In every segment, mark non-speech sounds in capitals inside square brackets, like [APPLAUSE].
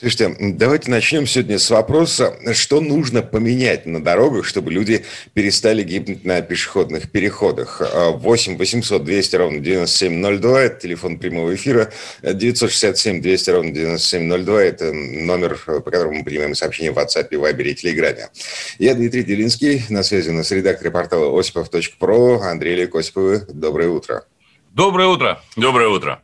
Слушайте, давайте начнем сегодня с вопроса, что нужно поменять на дорогах, чтобы люди перестали гибнуть на пешеходных переходах. 8 800 200 ровно 9702 – это телефон прямого эфира. 967 200 ровно 9702 – это номер, по которому мы принимаем сообщения в WhatsApp, Viber и Telegram. Я Дмитрий Делинский, на связи у нас редактор портала осипов.про Андрей Олег Осиповы. Доброе утро. Доброе утро. Доброе утро.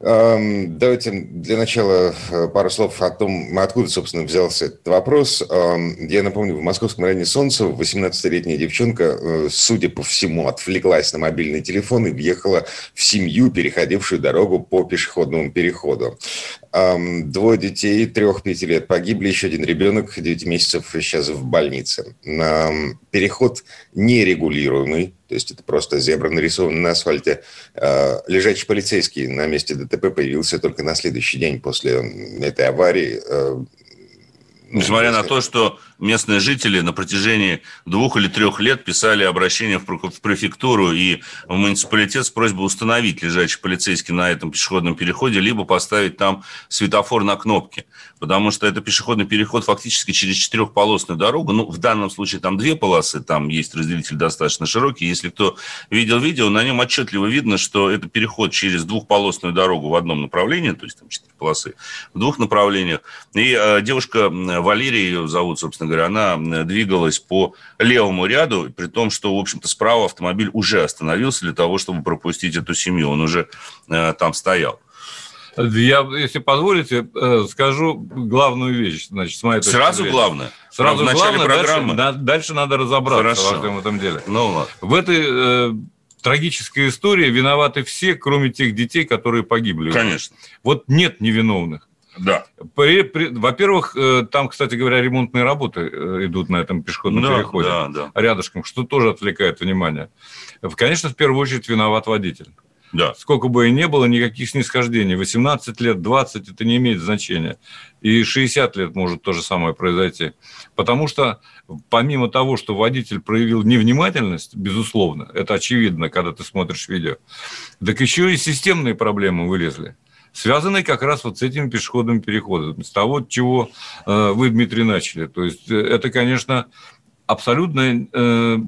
Эм, давайте для начала э, пару слов о том, откуда, собственно, взялся этот вопрос. Эм, я напомню, в московском районе Солнца 18-летняя девчонка, э, судя по всему, отвлеклась на мобильный телефон и въехала в семью, переходившую дорогу по пешеходному переходу. Эм, двое детей, трех-пяти лет погибли, еще один ребенок, 9 месяцев сейчас в больнице. Переход нерегулируемый, то есть это просто зебра нарисована на асфальте. Э, лежачий полицейский на месте ДТП появился только на следующий день после этой аварии. Ну, Несмотря на то, что местные жители на протяжении двух или трех лет писали обращение в префектуру и в муниципалитет с просьбой установить лежачий полицейский на этом пешеходном переходе, либо поставить там светофор на кнопке. Потому что это пешеходный переход фактически через четырехполосную дорогу. Ну, в данном случае там две полосы, там есть разделитель достаточно широкий. Если кто видел видео, на нем отчетливо видно, что это переход через двухполосную дорогу в одном направлении, то есть там четыре полосы, в двух направлениях. И э, девушка Валерия, ее зовут, собственно говоря, она двигалась по левому ряду, при том, что, в общем-то, справа автомобиль уже остановился для того, чтобы пропустить эту семью. Он уже э, там стоял. Я, если позволите, э, скажу главную вещь. Значит, с моей Сразу зрения. главное? Сразу в главное, программы? Дальше, дальше надо разобраться Хорошо. во всем этом деле. Ну, ладно. В этой э, трагической истории виноваты все, кроме тех детей, которые погибли. Конечно. Вот нет невиновных. Да. При- при- Во-первых, э, там, кстати говоря, ремонтные работы э, идут на этом пешеходном Да, переходе. да, да. Рядышком, что тоже отвлекает внимание. Конечно, в первую очередь виноват водитель. Да. Сколько бы и не было, никаких снисхождений. 18 лет, 20 – это не имеет значения. И 60 лет может то же самое произойти. Потому что помимо того, что водитель проявил невнимательность, безусловно, это очевидно, когда ты смотришь видео, так еще и системные проблемы вылезли связанные как раз вот с этим пешеходным переходом, с того, чего э, вы, Дмитрий, начали. То есть э, это, конечно, абсолютно, э,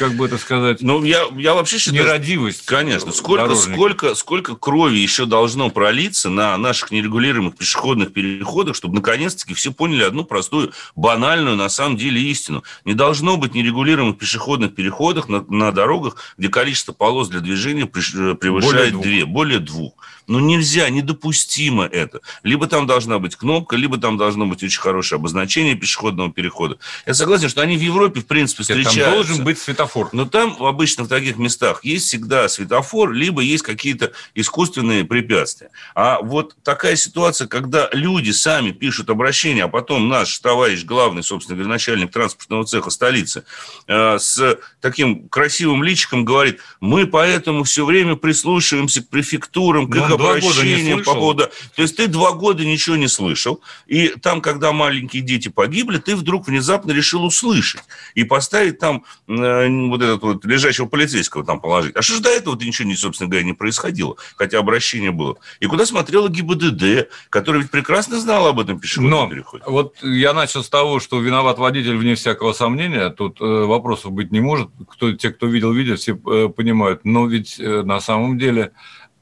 как бы это сказать, Ну, я, я вообще считаю... нерадивость. Конечно. Сколько, сколько, сколько крови еще должно пролиться на наших нерегулируемых пешеходных переходах, чтобы наконец-таки все поняли одну простую, банальную, на самом деле, истину. Не должно быть нерегулируемых пешеходных переходах на, на дорогах, где количество полос для движения преш- превышает Более двух. две, более двух. Ну, нельзя, недопустимо это. Либо там должна быть кнопка, либо там должно быть очень хорошее обозначение пешеходного перехода. Я согласен, что они в Европе, в принципе, Там встречаются. должен быть светофор. Но там обычно в таких местах есть всегда светофор, либо есть какие-то искусственные препятствия. А вот такая ситуация, когда люди сами пишут обращение, а потом наш товарищ, главный, собственно говоря, начальник транспортного цеха столицы, э, с таким красивым личиком говорит, мы поэтому все время прислушиваемся к префектурам, к Но их года не обращениям по поводу... То есть ты два года ничего не слышал, и там, когда маленькие дети погибли, ты вдруг внезапно решил услышать и поставить там э, вот этот вот лежащего полицейского там положить. А что же до этого ничего, не, собственно говоря, не происходило, хотя обращение было. И куда смотрела ГИБДД, который ведь прекрасно знал об этом пешеходном Но переходе. вот я начал с того, что виноват водитель вне всякого сомнения. Тут э, вопросов быть не может. Кто, те, кто видел видео, все э, понимают. Но ведь э, на самом деле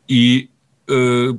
и э,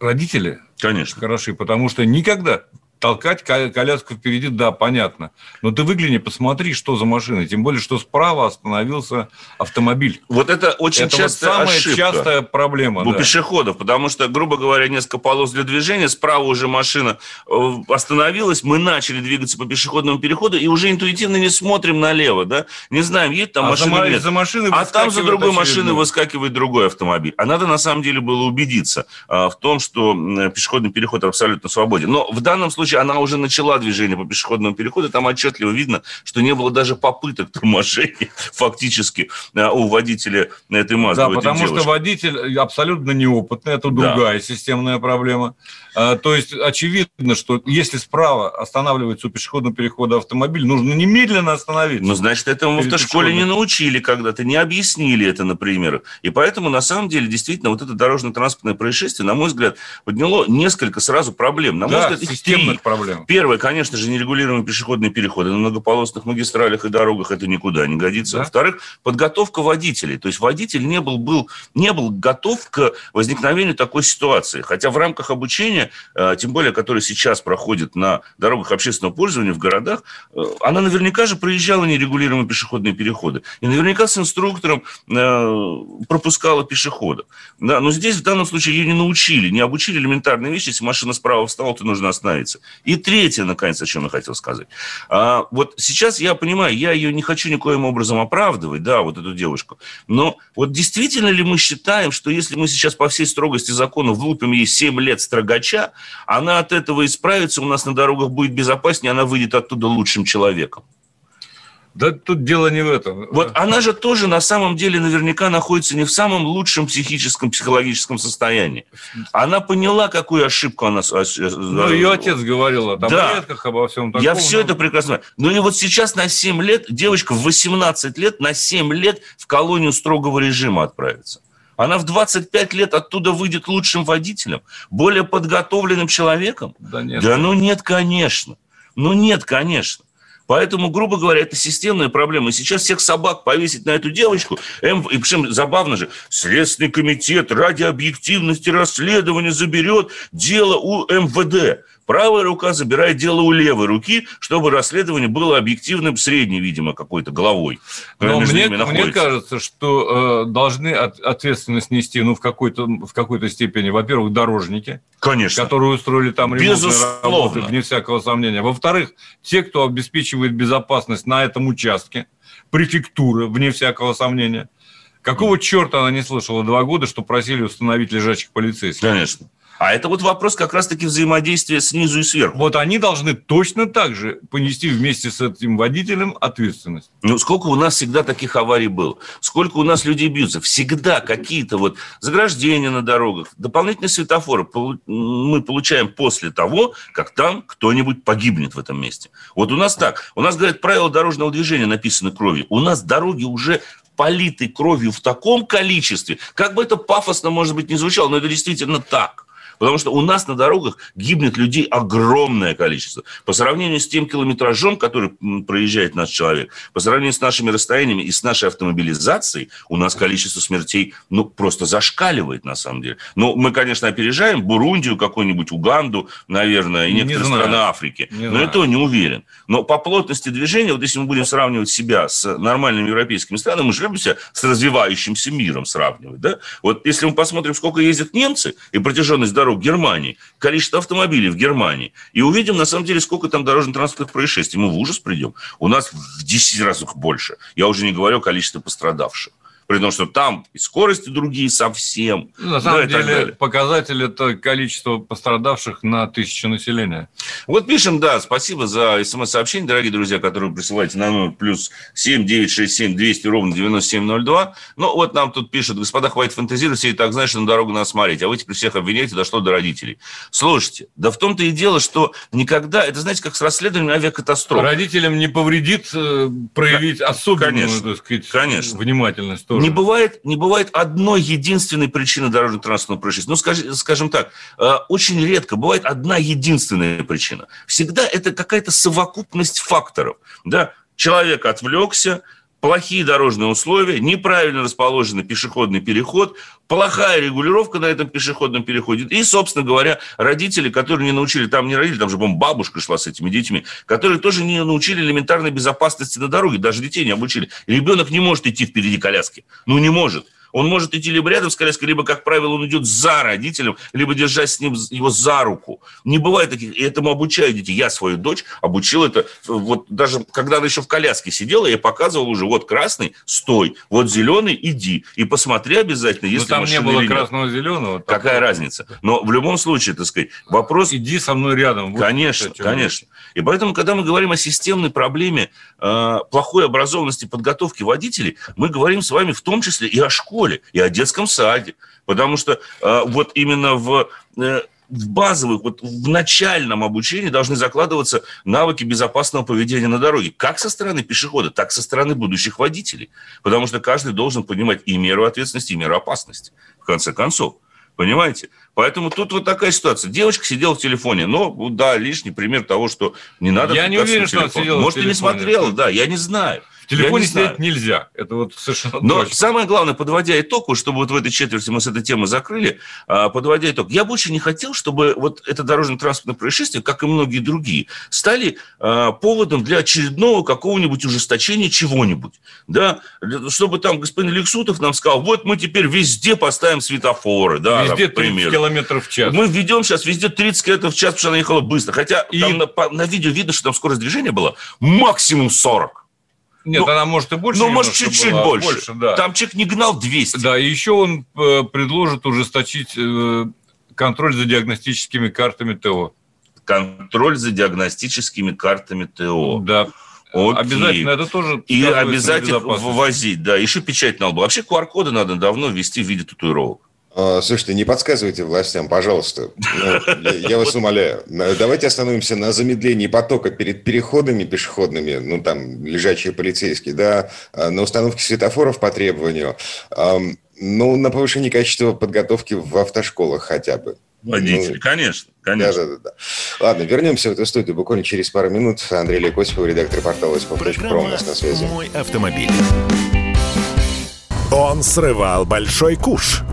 родители Конечно. хороши, потому что никогда толкать ко- коляску впереди, да, понятно. Но ты выгляни, посмотри, что за машина. Тем более, что справа остановился автомобиль. Вот это очень Это вот частая самая ошибка. частая проблема. у да. пешеходов, потому что, грубо говоря, несколько полос для движения, справа уже машина э, остановилась, мы начали двигаться по пешеходному переходу и уже интуитивно не смотрим налево, да, не знаем, едет там А машина за, нет. за машиной А там за другой машиной выскакивает другой автомобиль. А надо на самом деле было убедиться а, в том, что пешеходный переход абсолютно свободен. Но в данном случае случае она уже начала движение по пешеходному переходу, там отчетливо видно, что не было даже попыток торможения [LAUGHS] фактически э, у водителя этой Мазды. Да, потому девушки. что водитель абсолютно неопытный, это другая да. системная проблема. А, то есть очевидно, что если справа останавливается у пешеходного перехода автомобиль, нужно немедленно остановиться. Ну, значит, этому в автошколе не научили когда-то, не объяснили это, например. И поэтому, на самом деле, действительно, вот это дорожно-транспортное происшествие, на мой взгляд, подняло несколько сразу проблем. На мой да, взгляд, системных три. проблем. Первое, конечно же, нерегулируемые пешеходные переходы. На многополосных магистралях и дорогах это никуда не годится. Да? Во-вторых, подготовка водителей. То есть водитель не был, был, не был готов к возникновению такой ситуации. Хотя в рамках обучения Э, тем более, которая сейчас проходит на дорогах общественного пользования в городах, э, она наверняка же проезжала нерегулируемые пешеходные переходы. И наверняка с инструктором э, пропускала пешехода. Да, но здесь в данном случае ее не научили, не обучили элементарные вещи. Если машина справа встала, то нужно остановиться. И третье, наконец, о чем я хотел сказать. А, вот сейчас я понимаю, я ее не хочу никоим образом оправдывать, да, вот эту девушку. Но вот действительно ли мы считаем, что если мы сейчас по всей строгости закона влупим ей 7 лет строгача, она от этого исправится, у нас на дорогах будет безопаснее, она выйдет оттуда лучшим человеком. Да тут дело не в этом. Вот она же тоже на самом деле наверняка находится не в самом лучшем психическом, психологическом состоянии. Она поняла, какую ошибку она... Ну, ее отец говорил о таблетках, да. обо всем таком. Я все это прекрасно Ну и вот сейчас на 7 лет, девочка в 18 лет, на 7 лет в колонию строгого режима отправится. Она в 25 лет оттуда выйдет лучшим водителем, более подготовленным человеком? Да нет. Да ну нет, конечно. Ну нет, конечно. Поэтому, грубо говоря, это системная проблема. Сейчас всех собак повесить на эту девочку, М, и причем забавно же, Следственный комитет ради объективности расследования заберет дело у МВД. Правая рука забирает дело у левой руки, чтобы расследование было объективным, средней, видимо, какой-то головой. Но мне, мне кажется, что э, должны от, ответственность нести ну, в, какой-то, в какой-то степени, во-первых, дорожники, Конечно. которые устроили там ремонтные работы, вне всякого сомнения. Во-вторых, те, кто обеспечивает безопасность на этом участке, префектуры, вне всякого сомнения. Какого черта она не слышала два года, что просили установить лежачих полицейских? Конечно. А это вот вопрос как раз-таки взаимодействия снизу и сверху. Вот они должны точно так же понести вместе с этим водителем ответственность. Ну, сколько у нас всегда таких аварий было? Сколько у нас людей бьются? Всегда какие-то вот заграждения на дорогах, дополнительные светофоры мы получаем после того, как там кто-нибудь погибнет в этом месте. Вот у нас так. У нас, говорят, правила дорожного движения написаны кровью. У нас дороги уже политы кровью в таком количестве, как бы это пафосно, может быть, не звучало, но это действительно так. Потому что у нас на дорогах гибнет людей огромное количество. По сравнению с тем километражом, который проезжает наш человек, по сравнению с нашими расстояниями и с нашей автомобилизацией, у нас количество смертей ну, просто зашкаливает на самом деле. Но мы, конечно, опережаем Бурундию, какую-нибудь Уганду, наверное, и некоторые страны Африки. Не но знаю. это не уверен. Но по плотности движения, вот если мы будем сравнивать себя с нормальными европейскими странами, мы же любим себя с развивающимся миром сравнивать. Да? Вот если мы посмотрим, сколько ездят немцы и протяженность дорог дорог Германии, количество автомобилей в Германии, и увидим, на самом деле, сколько там дорожно-транспортных происшествий. Мы в ужас придем. У нас в 10 раз больше. Я уже не говорю о количестве пострадавших при том, что там и скорости другие совсем. Ну, на самом да, деле показатель это количество пострадавших на тысячу населения. Вот пишем, да, спасибо за смс-сообщение, дорогие друзья, которые присылаете на номер плюс 7 967 200 ровно 9702. Ну, вот нам тут пишут, господа, хватит фантазировать, все и так что на дорогу надо смотреть, а вы теперь всех обвиняете, дошло до родителей. Слушайте, да в том-то и дело, что никогда, это знаете, как с расследованием авиакатастроф. Родителям не повредит э, проявить особенную, конечно, так сказать, конечно. внимательность тоже. Не бывает, не бывает одной единственной причины дорожно-транспортного происшествия. Ну, скажем, скажем так, э, очень редко бывает одна единственная причина. Всегда это какая-то совокупность факторов. Да? Человек отвлекся, плохие дорожные условия, неправильно расположенный пешеходный переход, плохая регулировка на этом пешеходном переходе. И, собственно говоря, родители, которые не научили, там не родители, там же, по бабушка шла с этими детьми, которые тоже не научили элементарной безопасности на дороге, даже детей не обучили. Ребенок не может идти впереди коляски. Ну, не может. Он может идти либо рядом с коляской, либо, как правило, он идет за родителем, либо держать с ним его за руку. Не бывает таких, и этому обучают дети. Я свою дочь обучил это, вот даже когда она еще в коляске сидела, я показывал уже, вот красный, стой, вот зеленый, иди. И посмотри обязательно, если Но там не было красного зеленого. Какая разница? Но в любом случае, так сказать, вопрос... Иди со мной рядом. Вот конечно, конечно. И поэтому, когда мы говорим о системной проблеме э, плохой образованности подготовки водителей, мы говорим с вами в том числе и о школе, и о детском саде. Потому что э, вот именно в... Э, в базовых, вот в начальном обучении должны закладываться навыки безопасного поведения на дороге. Как со стороны пешехода, так и со стороны будущих водителей. Потому что каждый должен понимать и меру ответственности, и меру опасности, в конце концов. Понимаете? Поэтому тут вот такая ситуация. Девочка сидела в телефоне. Но, да, лишний пример того, что не надо... Я не уверен, что она сидела Может, и не смотрела, да, я не знаю телефоне сидеть нельзя. Это вот совершенно Но точно. самое главное, подводя итог, чтобы вот в этой четверти мы с этой темы закрыли, а, подводя итог, я бы очень не хотел, чтобы вот это дорожно-транспортное происшествие, как и многие другие, стали а, поводом для очередного какого-нибудь ужесточения чего-нибудь. Да? Чтобы там господин Лексутов нам сказал, вот мы теперь везде поставим светофоры. Да, везде 30 километров в час. Мы введем сейчас везде 30 километров в час, потому что она ехала быстро. Хотя и... там на, на видео видно, что там скорость движения была максимум 40. Нет, ну, она может и больше. Ну, может, чуть-чуть больше. больше да. Там человек не гнал 200. Да, и еще он э, предложит ужесточить э, контроль за диагностическими картами ТО. Контроль за диагностическими картами ТО. Да. Окей. Обязательно это тоже И обязательно вывозить, да. Еще печать на лбу. Вообще QR-коды надо давно ввести в виде татуировок. А, слушайте, не подсказывайте властям, пожалуйста. Ну, я вас умоляю. Давайте остановимся на замедлении потока перед переходами пешеходными, ну, там, лежачие полицейские, да, а, на установке светофоров по требованию, ну, на повышении качества подготовки в автошколах хотя бы. Водители, ну, конечно, конечно. Да, да, да. Ладно, вернемся в эту студию буквально через пару минут. Андрей Лекосипов, редактор портала «Спорт.про» у нас на связи. «Мой автомобиль». Он срывал большой куш –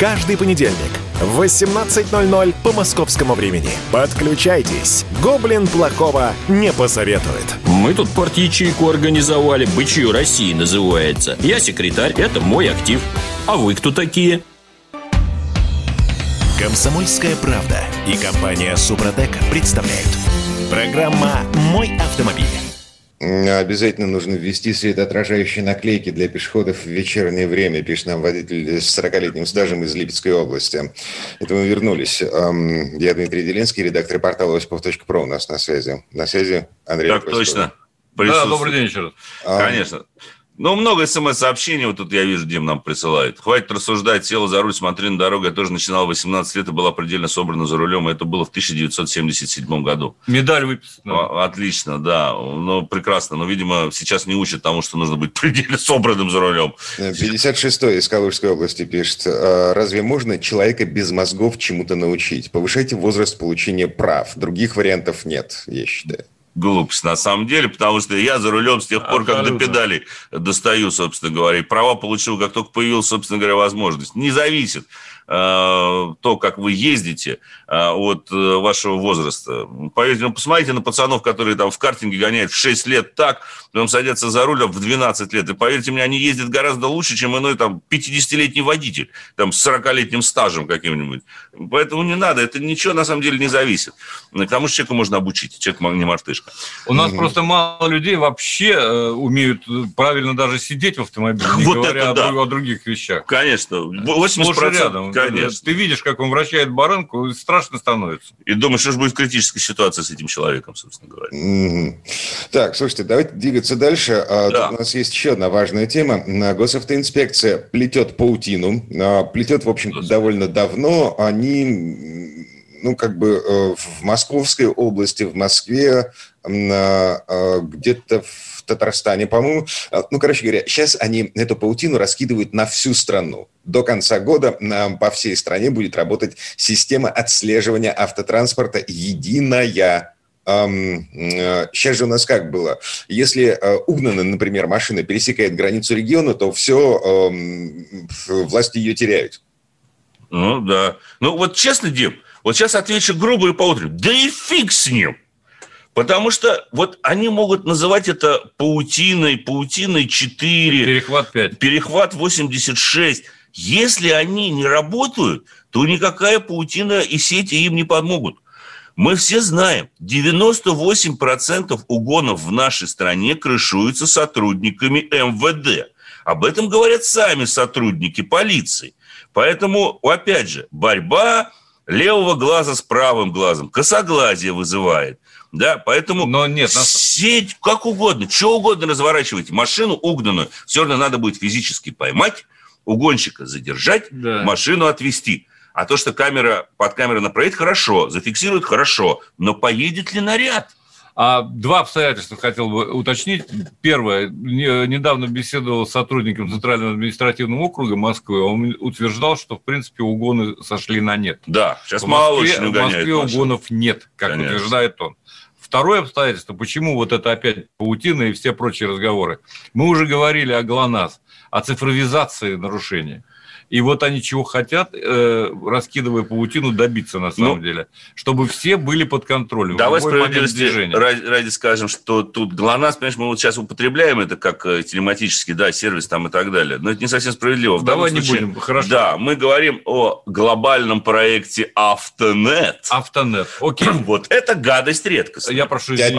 Каждый понедельник – в 18.00 по московскому времени. Подключайтесь. Гоблин плохого не посоветует. Мы тут порт-ячейку организовали. Бычью России называется. Я секретарь, это мой актив. А вы кто такие? Комсомольская правда и компания Супротек представляют. Программа «Мой автомобиль». Обязательно нужно ввести светоотражающие наклейки для пешеходов в вечернее время, пишет нам водитель с 40-летним стажем из Липецкой области. Это мы вернулись. Я Дмитрий Делинский, редактор портала осипов.про у нас на связи. На связи Андрей Так точно. Да, добрый день еще раз. Конечно. Ну, много смс-сообщений вот тут я вижу, Дим нам присылает. Хватит рассуждать, села за руль, смотри на дорогу. Я тоже начинал 18 лет и была предельно собрана за рулем. И это было в 1977 году. Медаль выписана. Отлично, да. Ну, прекрасно. Но, видимо, сейчас не учат тому, что нужно быть [LAUGHS] предельно собранным за рулем. 56-й из Калужской области пишет. «А разве можно человека без мозгов чему-то научить? Повышайте возраст получения прав. Других вариантов нет, я считаю глупость на самом деле, потому что я за рулем с тех пор, как до педали достаю, собственно говоря. Права получил, как только появилась, собственно говоря, возможность. Не зависит то, как вы ездите э, от э, вашего возраста. Поверьте, ну, посмотрите на пацанов, которые там в картинге гоняют в 6 лет так, потом садятся за руль в 12 лет. И поверьте мне, они ездят гораздо лучше, чем иной там 50-летний водитель, там с 40-летним стажем каким-нибудь. Поэтому не надо, это ничего на самом деле не зависит. К тому же человека можно обучить, человек не мартышка. У нас mm-hmm. просто мало людей вообще э, умеют правильно даже сидеть в автомобиле, не вот говоря да. о, о других вещах. Конечно, 80%. рядом. Конечно. Ты видишь, как он вращает баранку, и страшно становится. И думаешь, что же будет критическая ситуация с этим человеком, собственно говоря. Mm-hmm. Так, слушайте, давайте двигаться дальше. А, да. Тут у нас есть еще одна важная тема. Госавтоинспекция плетет паутину. А, плетет, в общем довольно давно. Они ну, как бы э, в Московской области, в Москве, э, где-то в Татарстане, по-моему. Э, ну, короче говоря, сейчас они эту паутину раскидывают на всю страну. До конца года по всей стране будет работать система отслеживания автотранспорта единая. Сейчас же у нас как было? Если угнанная, например, машина пересекает границу региона, то все, власти ее теряют. Ну, да. Ну, вот честно, Дим, вот сейчас отвечу грубо и по Да и фиг с ним. Потому что вот они могут называть это паутиной, паутиной 4. Перехват 5. Перехват 86. Если они не работают, то никакая паутина и сети им не помогут. Мы все знаем, 98% угонов в нашей стране крышуются сотрудниками МВД. Об этом говорят сами сотрудники полиции. Поэтому, опять же, борьба левого глаза с правым глазом, косоглазие вызывает. Да, поэтому Но нет, нас... сеть как угодно, что угодно разворачивайте. Машину угнанную все равно надо будет физически поймать, угонщика задержать, да. машину отвезти. А то, что камера под камерой направит, хорошо, зафиксирует хорошо, но поедет ли наряд? А два обстоятельства хотел бы уточнить. Первое. Недавно беседовал с сотрудником Центрального административного округа Москвы. Он утверждал, что, в принципе, угоны сошли на нет. Да, сейчас в мало Москве, очень В Москве машины. угонов нет, как Конечно. утверждает он. Второе обстоятельство, почему вот это опять паутина и все прочие разговоры. Мы уже говорили о ГЛОНАСС, о цифровизации нарушения. И вот они чего хотят, э, раскидывая паутину, добиться на самом ну, деле, чтобы все были под контролем. Давай справедливости ради, ради скажем, что тут ГЛОНАСС, понимаешь, мы вот сейчас употребляем это как э, телематический да, сервис там и так далее, но это не совсем справедливо. В Давай не случае, будем, хорошо. Да, мы говорим о глобальном проекте Автонет. Автонет, окей. [CLEARS THROAT] Вот это гадость редкостная. Я прошу дядя,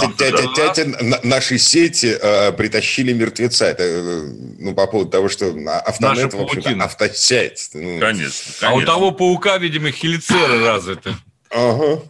наши сети э, притащили мертвеца. Это, э, ну, по поводу того, что Автонет, в общем-то, автосеть получается. Ну, конечно, конечно. А у того паука, видимо, хелицеры развиты. Ага.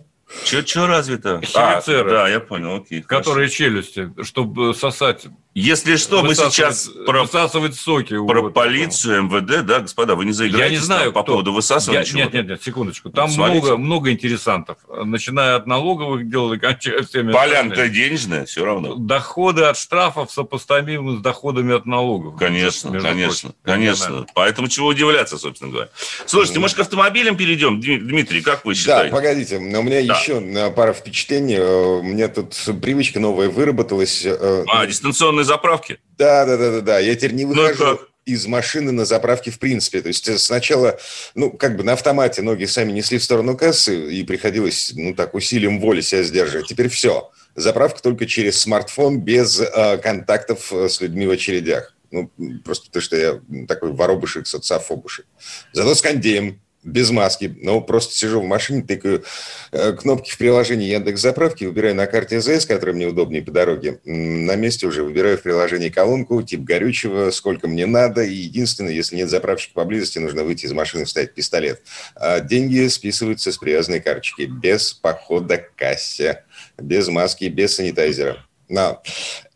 Че, че развито? Хелицеры. А, да, я понял, окей. Которые хорошо. челюсти, чтобы сосать если что, мы сейчас про, соки про полицию, МВД, да, господа, вы не заиграетесь Я не знаю, по кто. поводу высасывания я, Нет, нет, нет, секундочку. Там много, много интересантов. Начиная от налоговых дел и кончая всеми Полянка денежная, все равно. Доходы от штрафов сопоставимы с доходами от налогов. Конечно, конечно, прочим. конечно. Поэтому чего удивляться, собственно говоря. Слушайте, может, к автомобилям перейдем? Дмитрий, как вы считаете? Да, погодите, у меня да. еще пара впечатлений. Э, у меня тут привычка новая выработалась. Э, а, дистанционный на заправке? Да, да, да, да, да. Я теперь не ну выхожу ну, из машины на заправке в принципе. То есть э, сначала, ну, как бы на автомате ноги сами несли в сторону кассы, и приходилось, ну, так, усилием воли себя сдерживать. Теперь все. Заправка только через смартфон, без э, контактов э, с людьми в очередях. Ну, просто потому что я такой воробушек, социофобушек. Зато с кондеем без маски, но просто сижу в машине, тыкаю э, кнопки в приложении Яндекс Заправки, выбираю на карте ЗС, которая мне удобнее по дороге. На месте уже выбираю в приложении колонку, тип горючего, сколько мне надо. И единственное, если нет заправщика поблизости, нужно выйти из машины, вставить пистолет. А деньги списываются с привязанной карточки, без похода к кассе, без маски, без санитайзера. Но.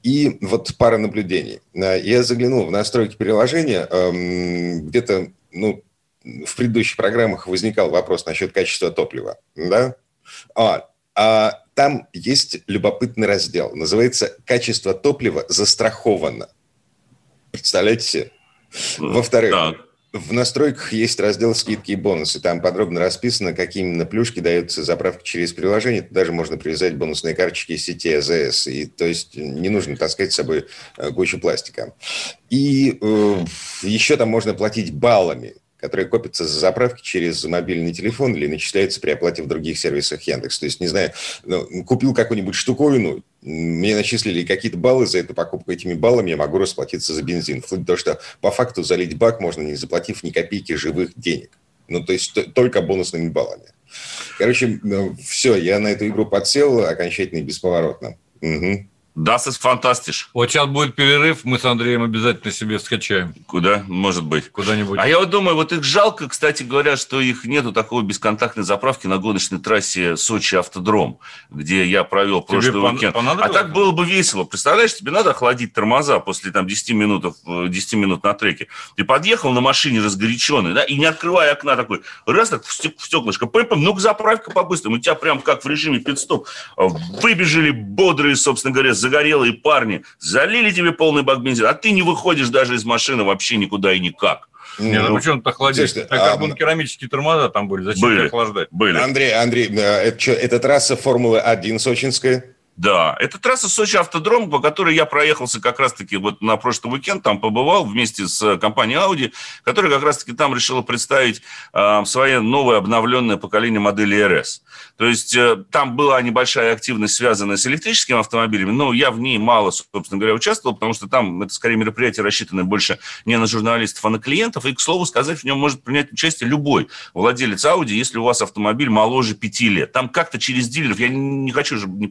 И вот пара наблюдений. Я заглянул в настройки приложения, эм, где-то ну, в предыдущих программах возникал вопрос насчет качества топлива, да? А, а там есть любопытный раздел, называется «Качество топлива застраховано». Представляете себе? Во-вторых, так. в настройках есть раздел «Скидки и бонусы». Там подробно расписано, какие именно плюшки даются заправки через приложение. Туда даже можно привязать бонусные карточки сети АЗС. И, то есть не нужно таскать с собой э, кучу пластика. И э, еще там можно платить баллами которые копятся за заправки через мобильный телефон или начисляются при оплате в других сервисах Яндекс. То есть, не знаю, ну, купил какую-нибудь штуковину, мне начислили какие-то баллы за эту покупку, этими баллами я могу расплатиться за бензин. Вплоть до того, что по факту залить бак можно, не заплатив ни копейки живых денег. Ну, то есть только бонусными баллами. Короче, ну, все, я на эту игру подсел окончательно и бесповоротно. Угу. Das ist fantastisch. Вот сейчас будет перерыв, мы с Андреем обязательно себе скачаем. Куда? Может быть. Куда-нибудь. А я вот думаю, вот их жалко, кстати говоря, что их нету такой бесконтактной заправки на гоночной трассе Сочи-Автодром, где я провел тебе прошлый пон- уикенд. А так было бы весело. Представляешь, тебе надо охладить тормоза после там 10 минут, 10 минут на треке. Ты подъехал на машине разгоряченный, да, и не открывая окна такой, раз так в стеклышко, пым ну-ка заправка по-быстрому. У тебя прям как в режиме пидстоп выбежали бодрые, собственно говоря, загорелые парни, залили тебе полный бак бензина, а ты не выходишь даже из машины вообще никуда и никак. Нет, ну, ну почему то охладить? Так а, керамические тормоза там были, зачем были, охлаждать? Были. Андрей, Андрей, э, это, что, это трасса Формулы-1 сочинская? Да, это трасса Сочи Автодром, по которой я проехался как раз-таки вот на прошлый уикенд, там побывал вместе с компанией Audi, которая как раз-таки там решила представить э, свое новое обновленное поколение модели RS. То есть э, там была небольшая активность, связанная с электрическими автомобилями, но я в ней мало, собственно говоря, участвовал, потому что там это скорее мероприятие рассчитано больше не на журналистов, а на клиентов. И, к слову сказать, в нем может принять участие любой владелец Audi, если у вас автомобиль моложе пяти лет. Там как-то через дилеров, я не хочу же не,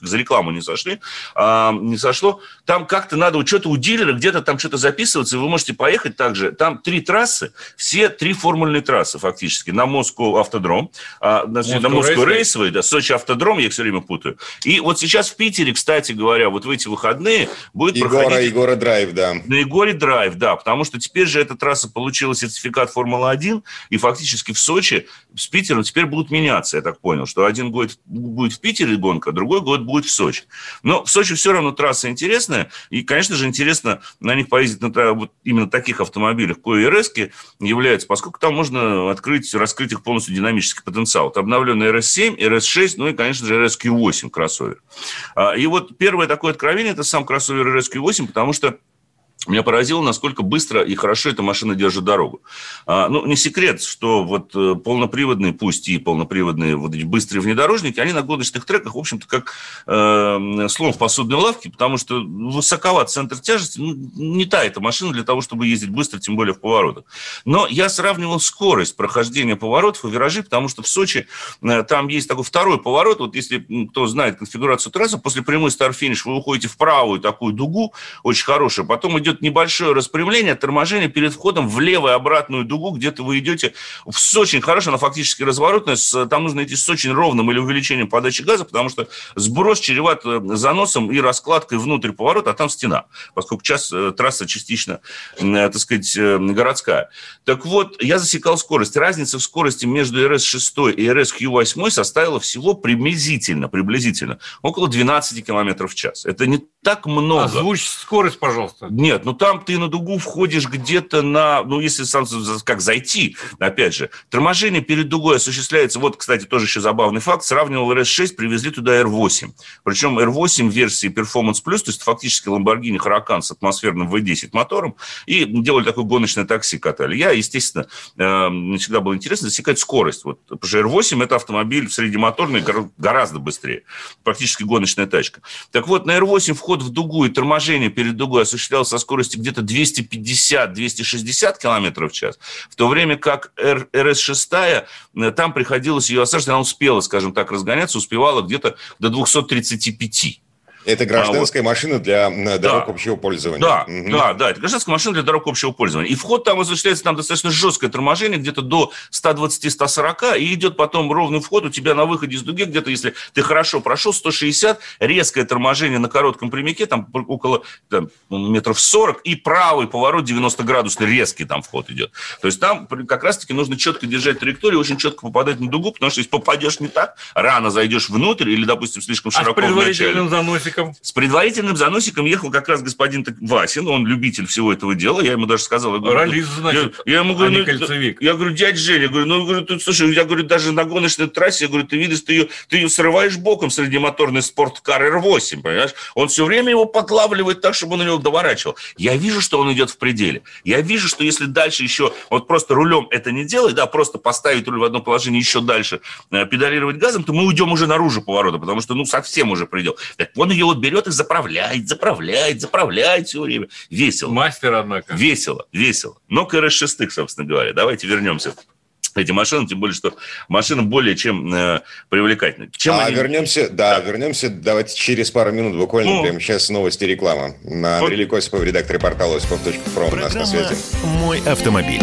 за рекламу не сошли, а, не сошло. Там как-то надо что-то у дилера, где-то там что-то записываться, и вы можете поехать также. Там три трассы, все три формульные трассы фактически. На Москву автодром, а, на, на Москву рейсовый, да, Сочи автодром, я их все время путаю. И вот сейчас в Питере, кстати говоря, вот в эти выходные будет Егора, проходить... Егора Драйв, да. На Егоре Драйв, да, потому что теперь же эта трасса получила сертификат Формула-1, и фактически в Сочи с Питером теперь будут меняться, я так понял, что один год будет в Питере гонка, другой год будет в Сочи. Но в Сочи все равно трасса интересная, и, конечно же, интересно на них поездить на вот именно таких автомобилях, кое РС являются, поскольку там можно открыть, раскрыть их полностью динамический потенциал. Это обновленный RS7, RS6, ну и, конечно же, RSQ8 кроссовер. А, и вот первое такое откровение – это сам кроссовер RSQ8, потому что меня поразило, насколько быстро и хорошо эта машина держит дорогу. А, ну, не секрет, что вот э, полноприводные, пусть и полноприводные вот эти быстрые внедорожники, они на гоночных треках, в общем-то, как э, слон в посудной лавке, потому что высоковат центр тяжести. Ну, не та эта машина для того, чтобы ездить быстро, тем более в поворотах. Но я сравнивал скорость прохождения поворотов и виражей, потому что в Сочи э, там есть такой второй поворот. Вот если кто знает конфигурацию трассы, после прямой старт-финиш вы уходите в правую такую дугу, очень хорошая, потом идет идет небольшое распрямление, торможение перед входом в левую обратную дугу, где-то вы идете с очень хорошей, она фактически разворотная, там нужно идти с очень ровным или увеличением подачи газа, потому что сброс чреват э, заносом и раскладкой внутрь поворота, а там стена, поскольку час, э, трасса частично, э, так сказать, городская. Так вот, я засекал скорость. Разница в скорости между RS-6 и RS-Q8 составила всего приблизительно, приблизительно, около 12 км в час. Это не так много. Озвучь скорость, пожалуйста. Нет, ну там ты на дугу входишь где-то на, ну если сам как зайти, опять же, торможение перед дугой осуществляется, вот, кстати, тоже еще забавный факт, сравнивал RS6, привезли туда R8. Причем R8 версии Performance Plus, то есть фактически Lamborghini Huracan с атмосферным V10 мотором, и делали такое гоночное такси, катали. Я, естественно, э, мне всегда было интересно засекать скорость. Вот, потому что R8 это автомобиль среднемоторный гораздо быстрее, практически гоночная тачка. Так вот, на R8 вход в дугу и торможение перед дугой осуществлялся со скоростью где-то 250-260 км в час, в то время как РС-6, э, там приходилось ее осаживать, она успела, скажем так, разгоняться, успевала где-то до 235. Это гражданская а вот. машина для дорог да. общего пользования. Да, угу. да, да, это гражданская машина для дорог общего пользования. И вход там осуществляется там достаточно жесткое торможение, где-то до 120-140, и идет потом ровный вход у тебя на выходе из дуги, где-то, если ты хорошо прошел, 160, резкое торможение на коротком прямике, там около там, метров 40, и правый поворот 90-градусный, резкий там вход идет. То есть там как раз-таки нужно четко держать траекторию, очень четко попадать на дугу, потому что если попадешь не так, рано зайдешь внутрь или, допустим, слишком широко а предварительным заносиком заносиком? С предварительным заносиком ехал как раз господин Васин, он любитель всего этого дела. Я ему даже сказал... Я говорю, Ролист, значит, я, я ему говорю, а ну, кольцевик. Я говорю, дядь Женя, я говорю, ну, говорю, тут, слушай, я говорю, даже на гоночной трассе, я говорю, ты видишь, ты ее, ты ее срываешь боком среди моторный спорткар R8, понимаешь? Он все время его подлавливает так, чтобы он на него доворачивал. Я вижу, что он идет в пределе. Я вижу, что если дальше еще вот просто рулем это не делать, да, просто поставить руль в одном положении еще дальше, э, педалировать газом, то мы уйдем уже наружу поворота, потому что, ну, совсем уже предел. Так он вот берет и заправляет заправляет, заправляет, все время. Весело. Мастер, однако. Весело, весело. Но к РС-6, собственно говоря. Давайте вернемся эти машины, тем более, что машина более чем э, привлекательна. Чем а они... вернемся, да, да, вернемся, давайте через пару минут, буквально ну, прямо сейчас новости и реклама. На Андрей Косипов, редактор портала осипов.про, у нас на связи. «Мой автомобиль».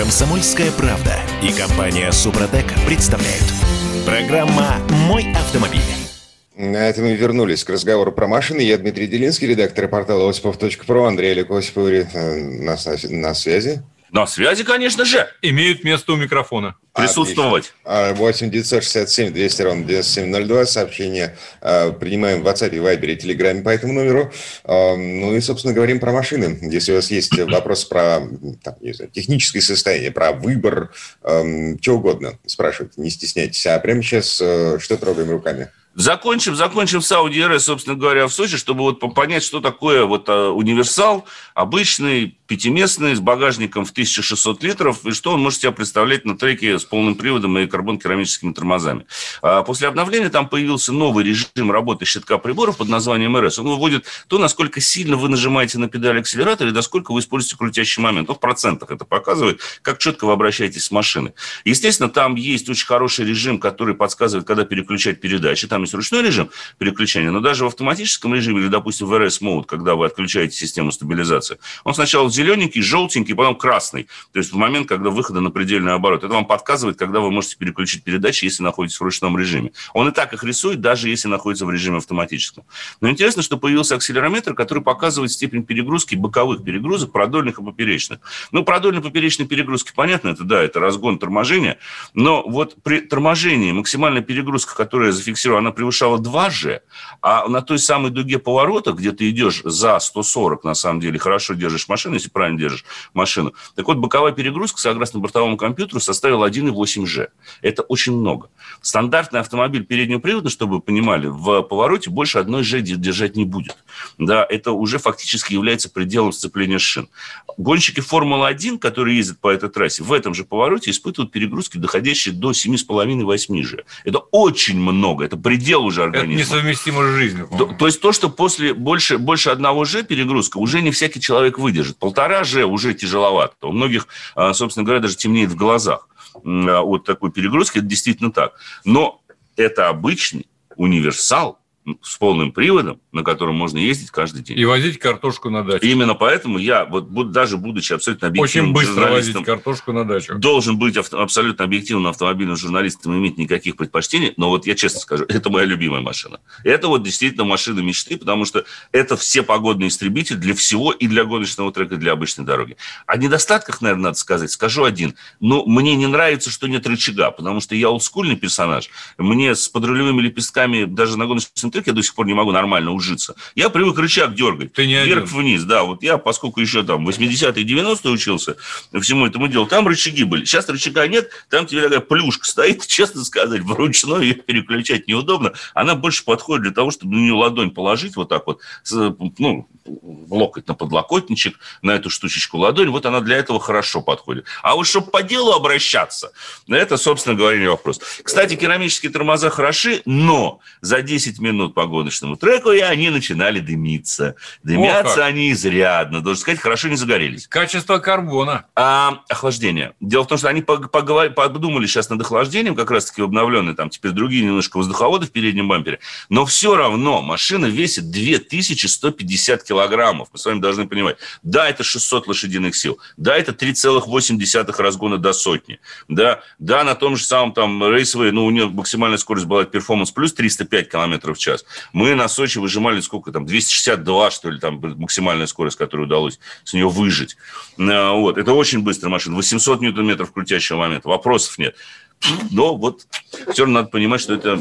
«Комсомольская правда» и компания «Супротек» представляют. Программа «Мой автомобиль». На этом мы вернулись к разговору про машины. Я Дмитрий Делинский, редактор портала осипов.про. Андрей Олег Осипов э, на, на связи. На связи, конечно же. Имеют место у микрофона. Присутствовать. 8 967 200 ровно 9702. Сообщение э, принимаем в WhatsApp, Viber и Telegram по этому номеру. Э, ну и, собственно, говорим про машины. Если у вас есть вопрос про там, не знаю, техническое состояние, про выбор, э, что угодно, спрашивайте, не стесняйтесь. А прямо сейчас э, что трогаем руками? Закончим, закончим Сауди РС, собственно говоря, в Сочи, чтобы вот понять, что такое вот а, универсал, обычный, пятиместный, с багажником в 1600 литров, и что он может себя представлять на треке с полным приводом и карбон-керамическими тормозами. А после обновления там появился новый режим работы щитка приборов под названием РС. Он выводит то, насколько сильно вы нажимаете на педаль акселератора и насколько вы используете крутящий момент. Ну, в процентах это показывает, как четко вы обращаетесь с машиной. Естественно, там есть очень хороший режим, который подсказывает, когда переключать передачи. Там есть ручной режим переключения, но даже в автоматическом режиме или, допустим, в RS Mode, когда вы отключаете систему стабилизации, он сначала зелененький, желтенький, потом красный. То есть в момент, когда выхода на предельный оборот. Это вам подсказывает, когда вы можете переключить передачи, если находитесь в ручном режиме. Он и так их рисует, даже если находится в режиме автоматическом. Но интересно, что появился акселерометр, который показывает степень перегрузки боковых перегрузок, продольных и поперечных. Ну, продольно-поперечные перегрузки, понятно, это да, это разгон торможения, но вот при торможении максимальная перегрузка, которая зафиксирована, она превышала 2G, а на той самой дуге поворота, где ты идешь за 140, на самом деле, хорошо держишь машину, если правильно держишь машину, так вот, боковая перегрузка, согласно бортовому компьютеру, составила 1,8G. Это очень много. Стандартный автомобиль переднего привода, чтобы вы понимали, в повороте больше одной G держать не будет. Да, это уже фактически является пределом сцепления шин. Гонщики Формулы-1, которые ездят по этой трассе, в этом же повороте испытывают перегрузки, доходящие до 7,5-8 G. Это очень много, это предел уже организма. Это несовместимо с жизнью. То, то есть то, что после больше, больше одного G перегрузка, уже не всякий человек выдержит. Полтора G уже тяжеловато. У многих, а, собственно говоря, даже темнеет в глазах а, от такой перегрузки. Это действительно так. Но это обычный универсал, с полным приводом, на котором можно ездить каждый день. И возить картошку на дачу. Именно поэтому я, вот даже будучи абсолютно объективным Очень быстро возить картошку на дачу. Должен быть авто, абсолютно объективным автомобильным журналистом и иметь никаких предпочтений. Но вот я честно скажу, это моя любимая машина. Это вот действительно машина мечты, потому что это все погодные истребители для всего и для гоночного трека, и для обычной дороги. О недостатках, наверное, надо сказать. Скажу один. Но мне не нравится, что нет рычага, потому что я олдскульный персонаж. Мне с подрулевыми лепестками даже на гоночном треке я до сих пор не могу нормально ужиться. Я привык рычаг дергать. Ты не Вверх-вниз, да. Вот я, поскольку еще там 80-е 90-е учился всему этому делу, там рычаги были. Сейчас рычага нет, там тебе такая плюшка стоит, [LAUGHS] честно сказать, вручную ее переключать неудобно. Она больше подходит для того, чтобы на нее ладонь положить вот так вот, ну, локоть на подлокотничек, на эту штучечку ладонь, вот она для этого хорошо подходит. А вот чтобы по делу обращаться, это, собственно говоря, не вопрос. Кстати, керамические тормоза хороши, но за 10 минут минут по гоночному треку, и они начинали дымиться. Дымятся они изрядно. Должен сказать, хорошо не загорелись. Качество карбона. А охлаждение. Дело в том, что они поговор... подумали сейчас над охлаждением, как раз-таки обновленные, там теперь другие немножко воздуховоды в переднем бампере. Но все равно машина весит 2150 килограммов. Мы с вами должны понимать. Да, это 600 лошадиных сил. Да, это 3,8 разгона до сотни. Да, да, на том же самом там рейсовые, ну, у нее максимальная скорость была перформанс плюс 305 километров в час. Мы на Сочи выжимали сколько там, 262, что ли, там максимальная скорость, которую удалось с нее выжить. А, вот. Это очень быстрая машина. 800 ньютон-метров крутящего момента. Вопросов нет. Но вот все равно надо понимать, что это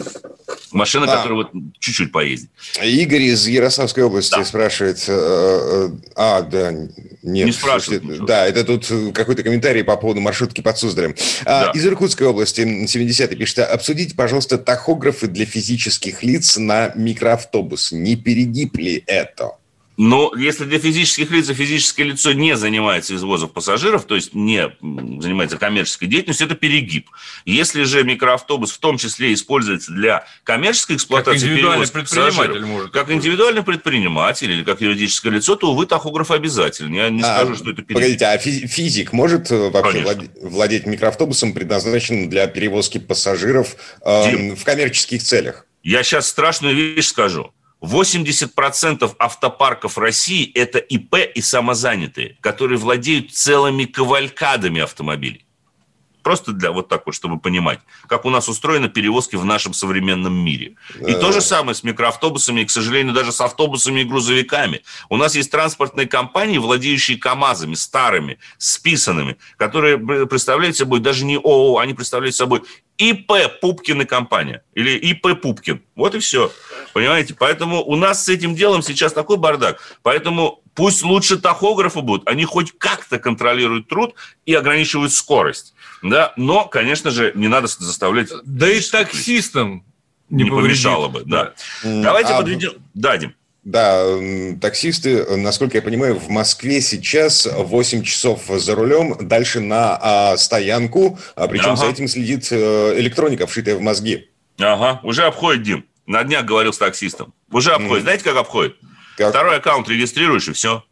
машина, а. которая вот чуть-чуть поездит. Игорь из Ярославской области да. спрашивает. Э, а, да, нет. Не спрашивает. Слушайте, да, это тут какой-то комментарий по поводу маршрутки под Суздалем. А, да. Из Иркутской области 70-й пишет. Обсудите, пожалуйста, тахографы для физических лиц на микроавтобус. Не перегиб ли это? Но если для физических лиц физическое лицо не занимается извозом пассажиров, то есть не занимается коммерческой деятельностью, это перегиб. Если же микроавтобус в том числе используется для коммерческой эксплуатации как индивидуальный предприниматель может. Как индивидуальный предприниматель или как юридическое лицо, то, увы, тахограф обязательно. Я не а, скажу, что это перегиб. Погодите, а физик может э, вообще Конечно. владеть микроавтобусом, предназначенным для перевозки пассажиров э, в коммерческих целях? Я сейчас страшную вещь скажу. 80% автопарков России – это ИП и самозанятые, которые владеют целыми кавалькадами автомобилей. Просто для вот так вот, чтобы понимать, как у нас устроены перевозки в нашем современном мире. И то же самое с микроавтобусами, и, к сожалению, даже с автобусами и грузовиками. У нас есть транспортные компании, владеющие КАМАЗами, старыми, списанными, которые представляют собой даже не ООО, они представляют собой ИП Пупкин и компания. Или ИП Пупкин. Вот и все. Понимаете? Поэтому у нас с этим делом сейчас такой бардак. Поэтому пусть лучше тахографы будут. Они хоть как-то контролируют труд и ограничивают скорость. Да? Но, конечно же, не надо заставлять... Да и таксистам не, не помешало бы. Да. да. Давайте а, подведем... Дадим. Да, таксисты, насколько я понимаю, в Москве сейчас 8 часов за рулем, дальше на а, стоянку, а, причем ага. за этим следит э, электроника, вшитая в мозги. Ага, уже обходит, Дим. На днях говорил с таксистом. Уже обходит. Mm. Знаете, как обходит? Как? Второй аккаунт регистрируешь, и все.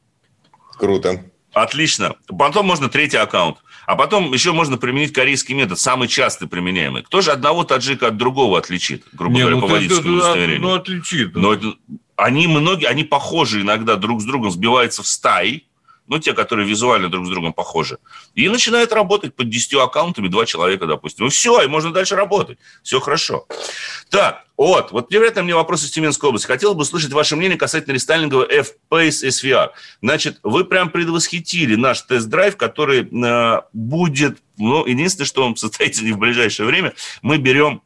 Круто. Отлично. Потом можно третий аккаунт. А потом еще можно применить корейский метод, самый часто применяемый. Кто же одного таджика от другого отличит, грубо Не, говоря, ну, по водительскому удостоверению? Ну, отличит. Но они многие, они похожи иногда друг с другом, сбиваются в стаи, ну, те, которые визуально друг с другом похожи, и начинают работать под 10 аккаунтами, два человека, допустим. Ну, все, и можно дальше работать. Все хорошо. Так, вот, вот невероятно мне вопрос из Тюменской области. Хотел бы услышать ваше мнение касательно рестайлинга F-Pace SVR. Значит, вы прям предвосхитили наш тест-драйв, который э, будет, ну, единственное, что он состоится не в ближайшее время, мы берем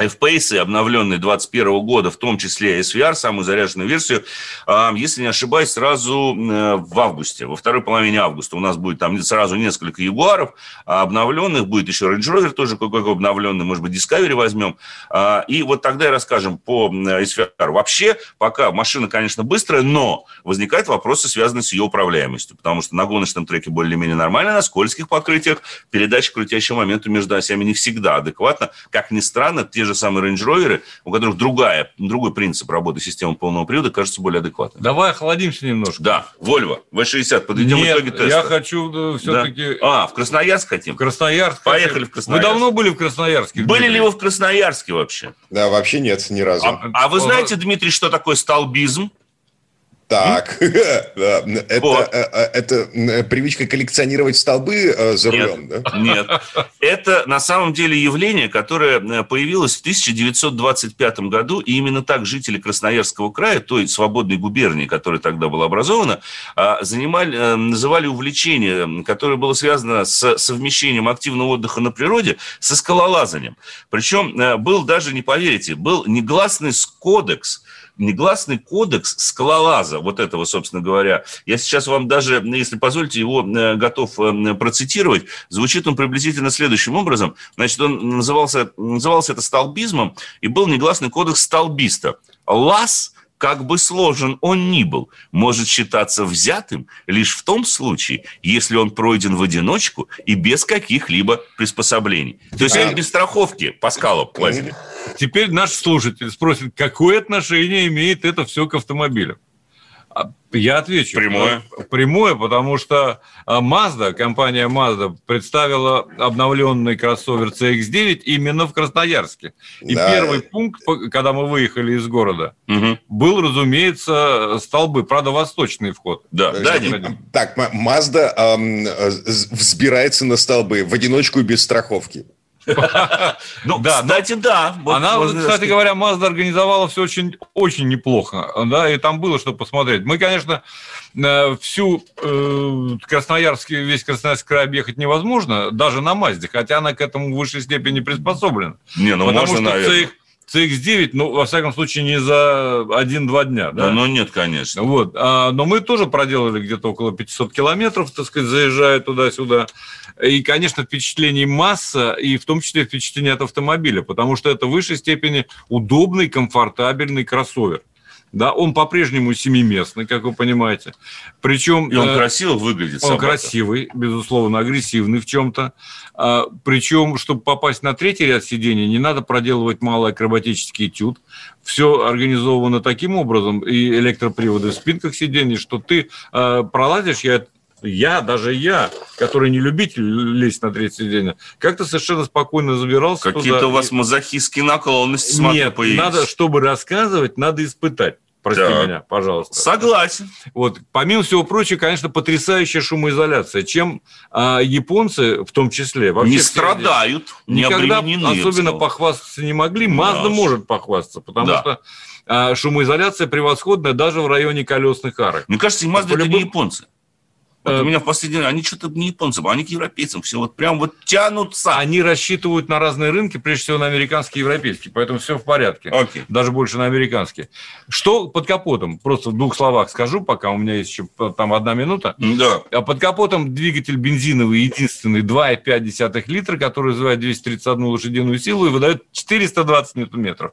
FPS обновленные 2021 года, в том числе SVR, самую заряженную версию, а, если не ошибаюсь, сразу э, в августе, во второй половине августа у нас будет там сразу несколько Ягуаров а обновленных, будет еще Range Rover тоже какой-то обновленный, может быть, Discovery возьмем, а, и вот тогда и расскажем по SVR. Вообще, пока машина, конечно, быстрая, но возникают вопросы, связанные с ее управляемостью, потому что на гоночном треке более-менее нормально, на скользких покрытиях передача крутящего момента между осями не всегда адекватно. Как ни странно, те же же самые Range Rover, у которых другая, другой принцип работы системы полного привода, кажется более адекватным. Давай охладимся немножко. Да, Volvo, V60, подведем Нет, итоги теста. я хочу да, все-таки... Да. А, в Красноярск хотим? В Красноярск. Поехали в Красноярск. Вы давно были в Красноярске? Были ли вы в Красноярске вообще? Да, вообще нет, ни разу. А, а вы знаете, Дмитрий, что такое столбизм? Так, [LAUGHS] это, вот. Э, э, это привычка коллекционировать столбы э, за рулем, нет, да? [LAUGHS] Нет, это на самом деле явление, которое появилось в 1925 году, и именно так жители Красноярского края, той свободной губернии, которая тогда была образована, а, занимали, называли увлечение, которое было связано с совмещением активного отдыха на природе со скалолазанием. Причем был даже, не поверите, был негласный кодекс – негласный кодекс скалолаза, вот этого, собственно говоря. Я сейчас вам даже, если позволите, его э, готов э, процитировать. Звучит он приблизительно следующим образом. Значит, он назывался, назывался это столбизмом, и был негласный кодекс столбиста. Лаз – как бы сложен он ни был, может считаться взятым лишь в том случае, если он пройден в одиночку и без каких-либо приспособлений. То есть а... без страховки по скалам лазили. Теперь наш слушатель спросит, какое отношение имеет это все к автомобилю? А, я отвечу. Прямое. Прямое, потому что а, Mazda, компания Mazda, представила обновленный кроссовер CX-9 именно в Красноярске. И да. первый пункт, когда мы выехали из города, угу. был, разумеется, столбы, правда, восточный вход. Да, да, да Так, Mazda эм, взбирается на столбы в одиночку без страховки. Ну, да, кстати, да. Она, кстати говоря, Mazda организовала все очень, очень неплохо, да, и там было что посмотреть. Мы, конечно, э, всю э, Красноярский, весь Красноярский край объехать невозможно, даже на Мазде, хотя она к этому в высшей степени приспособлена. Не, ну Потому можно, что наверное. CX-9, ну, во всяком случае, не за один-два дня. Да? Ну, нет, конечно. Вот. А, но мы тоже проделали где-то около 500 километров, так сказать, заезжая туда-сюда. И, конечно, впечатлений масса, и в том числе впечатление от автомобиля, потому что это в высшей степени удобный, комфортабельный кроссовер. Да, он по-прежнему семиместный, как вы понимаете. Причем... И он э, красиво выглядит. Он собака. красивый, безусловно, агрессивный в чем-то. А, причем, чтобы попасть на третий ряд сидений, не надо проделывать малый акробатический этюд. Все организовано таким образом, и электроприводы в спинках сидений, что ты э, пролазишь, я я, даже я, который не любитель лезть на третье сиденье, как-то совершенно спокойно забирался Какие-то у вас мазохистские наклонности, Нет, появились. надо, чтобы рассказывать, надо испытать. Прости да. меня, пожалуйста. Согласен. Вот, помимо всего прочего, конечно, потрясающая шумоизоляция, чем а, японцы, в том числе, вообще не страдают, не никогда особенно похвастаться не могли. Мазда да. может похвастаться, потому да. что а, шумоизоляция превосходная даже в районе колесных арок. Мне кажется, Мазда это не японцы. Вот у э, меня в последний они что-то не японцам, они к европейцам все вот прям вот тянутся. Они рассчитывают на разные рынки, прежде всего на американские и европейские, поэтому все в порядке. Okay. Даже больше на американские. Что под капотом? Просто в двух словах скажу, пока у меня есть еще там одна минута. Да. А под капотом двигатель бензиновый, единственный, 2,5 литра, который развивает 231 лошадиную силу и выдает 420 ньютон-метров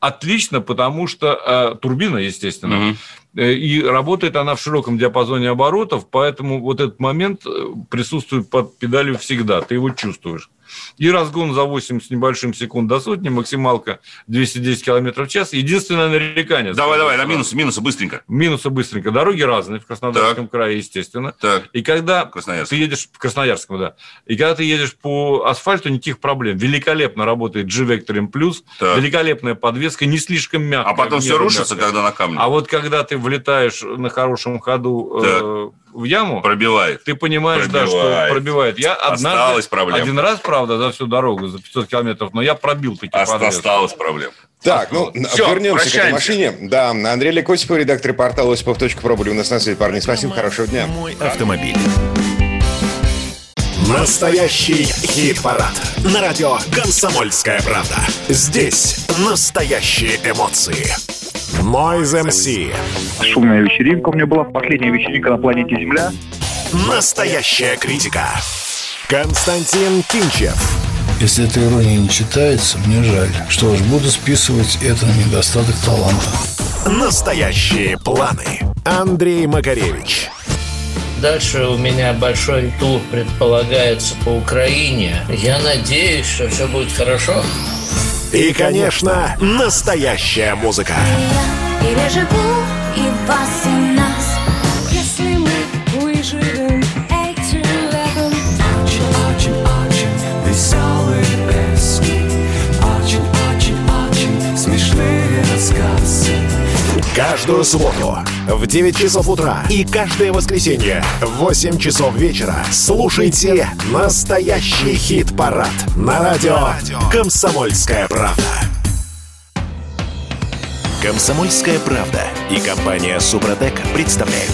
отлично, потому что э, турбина, естественно, угу. Э, и работает она в широком диапазоне оборотов, поэтому вот этот момент э, присутствует под педалью всегда, ты его чувствуешь. И разгон за 8 с небольшим секунд до сотни, максималка 210 км в час. Единственное нарекание. Давай, давай, на минусы, минусы быстренько. Минусы быстренько. Дороги разные в Краснодарском так. крае, естественно. Так. И когда ты едешь в Красноярском, да, и когда ты едешь по асфальту, никаких проблем. Великолепно работает G-Vector M+, так. великолепная подвеска, не слишком мягкая. А потом все рушится, мягкая. когда на камне. А вот когда ты влетаешь на хорошем ходу э, в яму, пробивает. Ты понимаешь, пробивает. да, что пробивает. Я однажды, проблема. один раз, правда, за всю дорогу, за 500 километров, но я пробил таки Осталась проблема. Так, ну, Все, вернемся прощаемся. к этой машине. Да, Андрей Лекосипов, редактор портала осипов.про были у нас на связи. Парни, спасибо, хорошего дня. Мой автомобиль. Настоящий хит-парад. На радио «Комсомольская правда». Здесь настоящие эмоции. Noise MC. Шумная вечеринка у меня была. Последняя вечеринка на планете Земля. Настоящая критика. Константин Кинчев. Если эта ирония не читается, мне жаль. Что ж, буду списывать это на недостаток таланта. Настоящие планы. Андрей Макаревич. Дальше у меня большой тур предполагается по Украине. Я надеюсь, что все будет хорошо. И, конечно, настоящая музыка. Я и вас, и. Каждую субботу в 9 часов утра и каждое воскресенье в 8 часов вечера слушайте настоящий хит-парад на радио «Комсомольская правда». «Комсомольская правда» и компания «Супротек» представляют.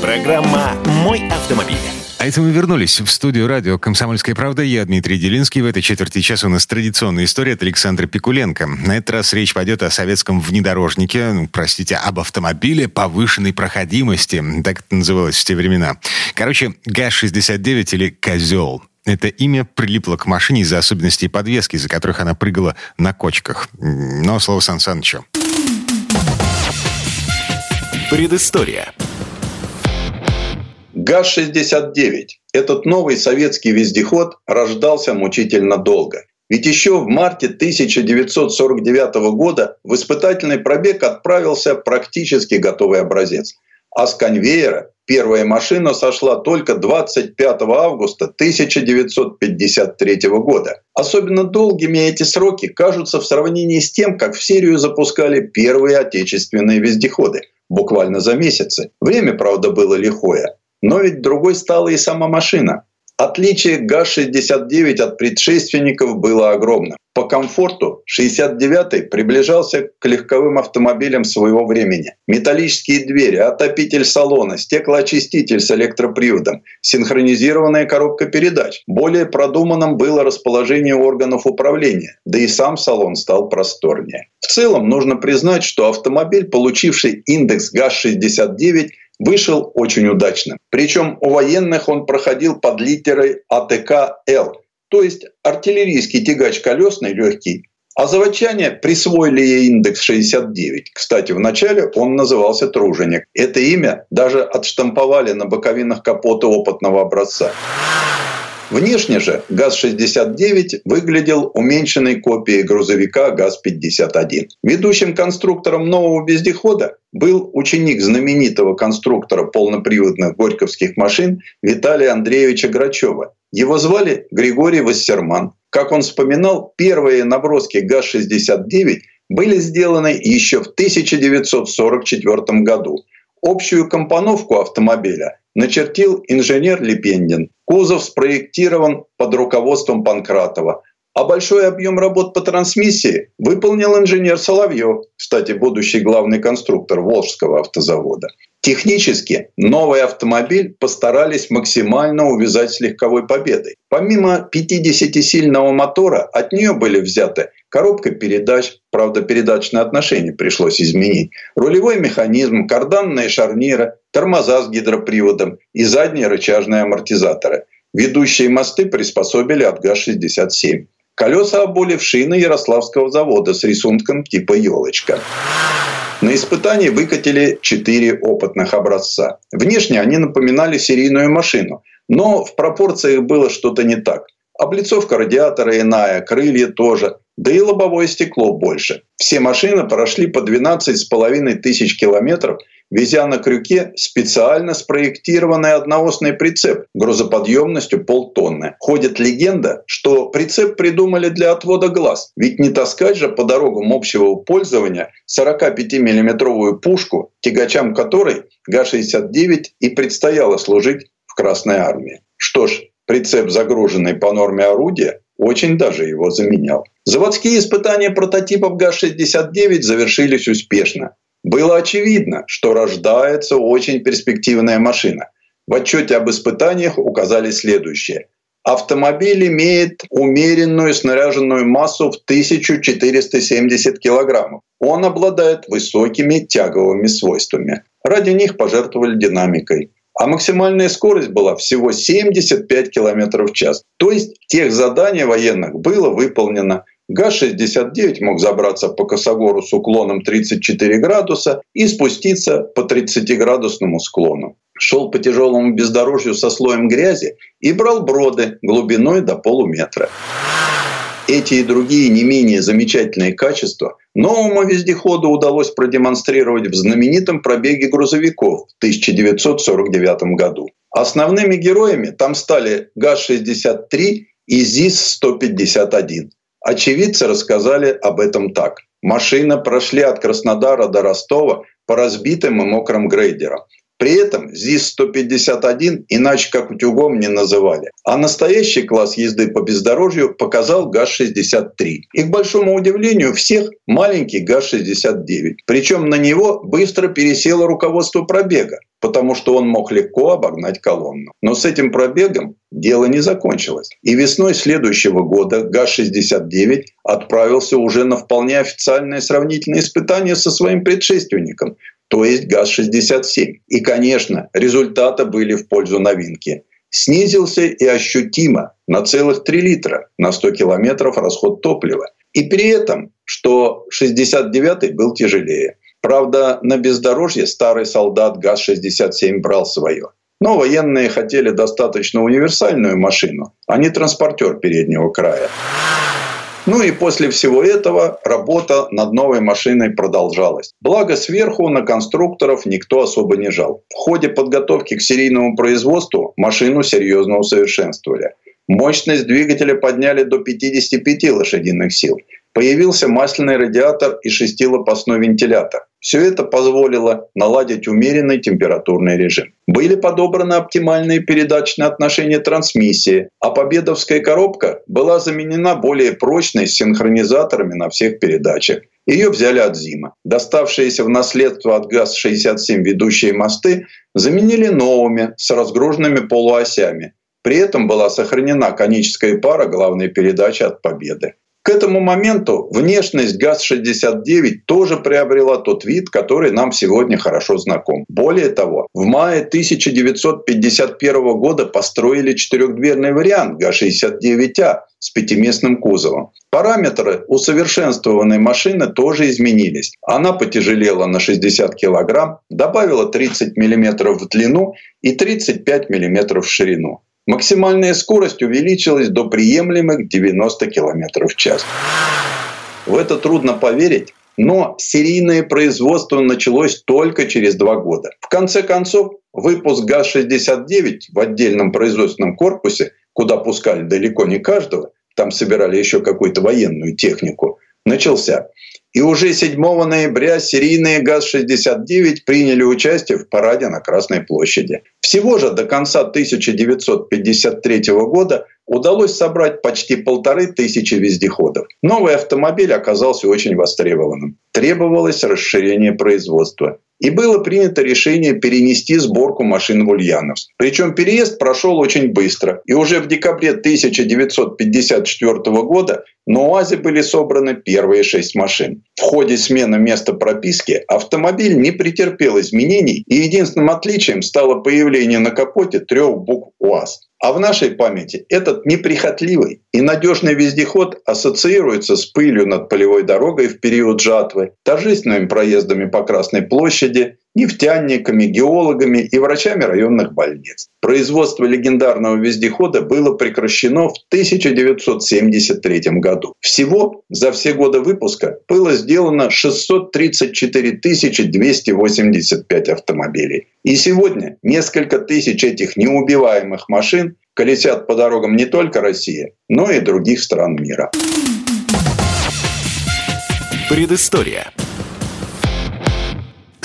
Программа «Мой автомобиль». А это мы вернулись в студию радио «Комсомольская правда». Я Дмитрий Делинский. В этой четверти часа у нас традиционная история от Александра Пикуленко. На этот раз речь пойдет о советском внедорожнике, ну, простите, об автомобиле повышенной проходимости. Так это называлось в те времена. Короче, ГАЗ-69 или «Козел». Это имя прилипло к машине из-за особенностей подвески, из-за которых она прыгала на кочках. Но слово Сан Санычу. Предыстория. ГАЗ-69. Этот новый советский вездеход рождался мучительно долго. Ведь еще в марте 1949 года в испытательный пробег отправился практически готовый образец. А с конвейера первая машина сошла только 25 августа 1953 года. Особенно долгими эти сроки кажутся в сравнении с тем, как в серию запускали первые отечественные вездеходы. Буквально за месяцы. Время, правда, было лихое. Но ведь другой стала и сама машина. Отличие ГАЗ-69 от предшественников было огромным. По комфорту 69-й приближался к легковым автомобилям своего времени. Металлические двери, отопитель салона, стеклоочиститель с электроприводом, синхронизированная коробка передач. Более продуманным было расположение органов управления, да и сам салон стал просторнее. В целом нужно признать, что автомобиль, получивший индекс ГАЗ-69, вышел очень удачным. Причем у военных он проходил под литерой АТК-Л, то есть артиллерийский тягач колесный легкий. А заводчане присвоили ей индекс 69. Кстати, вначале он назывался Труженик. Это имя даже отштамповали на боковинах капота опытного образца. Внешне же ГАЗ-69 выглядел уменьшенной копией грузовика ГАЗ-51. Ведущим конструктором нового вездехода был ученик знаменитого конструктора полноприводных горьковских машин Виталия Андреевича Грачева. Его звали Григорий Вассерман. Как он вспоминал, первые наброски ГАЗ-69 были сделаны еще в 1944 году. Общую компоновку автомобиля начертил инженер Лепендин. Кузов спроектирован под руководством Панкратова. А большой объем работ по трансмиссии выполнил инженер Соловьев, кстати, будущий главный конструктор Волжского автозавода. Технически новый автомобиль постарались максимально увязать с легковой победой. Помимо 50-сильного мотора, от нее были взяты коробка передач, правда передачное отношение пришлось изменить, рулевой механизм, карданные шарниры, тормоза с гидроприводом и задние рычажные амортизаторы. Ведущие мосты приспособили от ГАЗ-67. Колеса обули в шины Ярославского завода с рисунком типа елочка. На испытании выкатили четыре опытных образца. Внешне они напоминали серийную машину, но в пропорциях было что-то не так. Облицовка радиатора иная, крылья тоже, да и лобовое стекло больше. Все машины прошли по 12,5 тысяч километров – везя на крюке специально спроектированный одноосный прицеп грузоподъемностью полтонны. Ходит легенда, что прицеп придумали для отвода глаз, ведь не таскать же по дорогам общего пользования 45-миллиметровую пушку, тягачам которой ГА-69 и предстояло служить в Красной армии. Что ж, прицеп, загруженный по норме орудия, очень даже его заменял. Заводские испытания прототипов ГАЗ-69 завершились успешно. Было очевидно, что рождается очень перспективная машина. В отчете об испытаниях указали следующее. Автомобиль имеет умеренную снаряженную массу в 1470 килограммов. Он обладает высокими тяговыми свойствами. Ради них пожертвовали динамикой. А максимальная скорость была всего 75 км в час. То есть тех заданий военных было выполнено – ГАЗ-69 мог забраться по косогору с уклоном 34 градуса и спуститься по 30-градусному склону. Шел по тяжелому бездорожью со слоем грязи и брал броды глубиной до полуметра. Эти и другие не менее замечательные качества новому вездеходу удалось продемонстрировать в знаменитом пробеге грузовиков в 1949 году. Основными героями там стали ГАЗ-63 и ЗИС-151. Очевидцы рассказали об этом так. Машина прошли от Краснодара до Ростова по разбитым и мокрым грейдерам. При этом ЗИС-151 иначе как утюгом не называли. А настоящий класс езды по бездорожью показал ГАЗ-63. И к большому удивлению всех маленький ГАЗ-69. Причем на него быстро пересело руководство пробега потому что он мог легко обогнать колонну. Но с этим пробегом дело не закончилось. И весной следующего года ГАЗ-69 отправился уже на вполне официальное сравнительное испытание со своим предшественником, то есть ГАЗ-67. И, конечно, результаты были в пользу новинки. Снизился и ощутимо на целых 3 литра на 100 километров расход топлива. И при этом, что 69-й был тяжелее. Правда, на бездорожье старый солдат ГАЗ-67 брал свое. Но военные хотели достаточно универсальную машину, а не транспортер переднего края. Ну и после всего этого работа над новой машиной продолжалась. Благо сверху на конструкторов никто особо не жал. В ходе подготовки к серийному производству машину серьезно усовершенствовали. Мощность двигателя подняли до 55 лошадиных сил. Появился масляный радиатор и шестилопастной вентилятор. Все это позволило наладить умеренный температурный режим. Были подобраны оптимальные передачные отношения трансмиссии, а победовская коробка была заменена более прочной с синхронизаторами на всех передачах. Ее взяли от Зима. Доставшиеся в наследство от ГАЗ-67 ведущие мосты заменили новыми с разгруженными полуосями. При этом была сохранена коническая пара главной передачи от Победы. К этому моменту внешность ГАЗ-69 тоже приобрела тот вид, который нам сегодня хорошо знаком. Более того, в мае 1951 года построили четырехдверный вариант ГАЗ-69А с пятиместным кузовом. Параметры усовершенствованной машины тоже изменились. Она потяжелела на 60 килограмм, добавила 30 миллиметров в длину и 35 миллиметров в ширину. Максимальная скорость увеличилась до приемлемых 90 км в час. В это трудно поверить, но серийное производство началось только через два года. В конце концов, выпуск ГАЗ-69 в отдельном производственном корпусе, куда пускали далеко не каждого, там собирали еще какую-то военную технику, начался. И уже 7 ноября серийные ГАЗ-69 приняли участие в параде на Красной площади. Всего же до конца 1953 года удалось собрать почти полторы тысячи вездеходов. Новый автомобиль оказался очень востребованным. Требовалось расширение производства. И было принято решение перенести сборку машин в Ульяновск. Причем переезд прошел очень быстро. И уже в декабре 1954 года на УАЗе были собраны первые шесть машин. В ходе смены места прописки автомобиль не претерпел изменений, и единственным отличием стало появление на капоте трех букв УАЗ. А в нашей памяти этот неприхотливый и надежный вездеход ассоциируется с пылью над полевой дорогой в период жатвы, торжественными проездами по Красной площади, нефтяниками, геологами и врачами районных больниц. Производство легендарного вездехода было прекращено в 1973 году. Всего за все годы выпуска было сделано 634 285 автомобилей. И сегодня несколько тысяч этих неубиваемых машин колесят по дорогам не только России, но и других стран мира. Предыстория.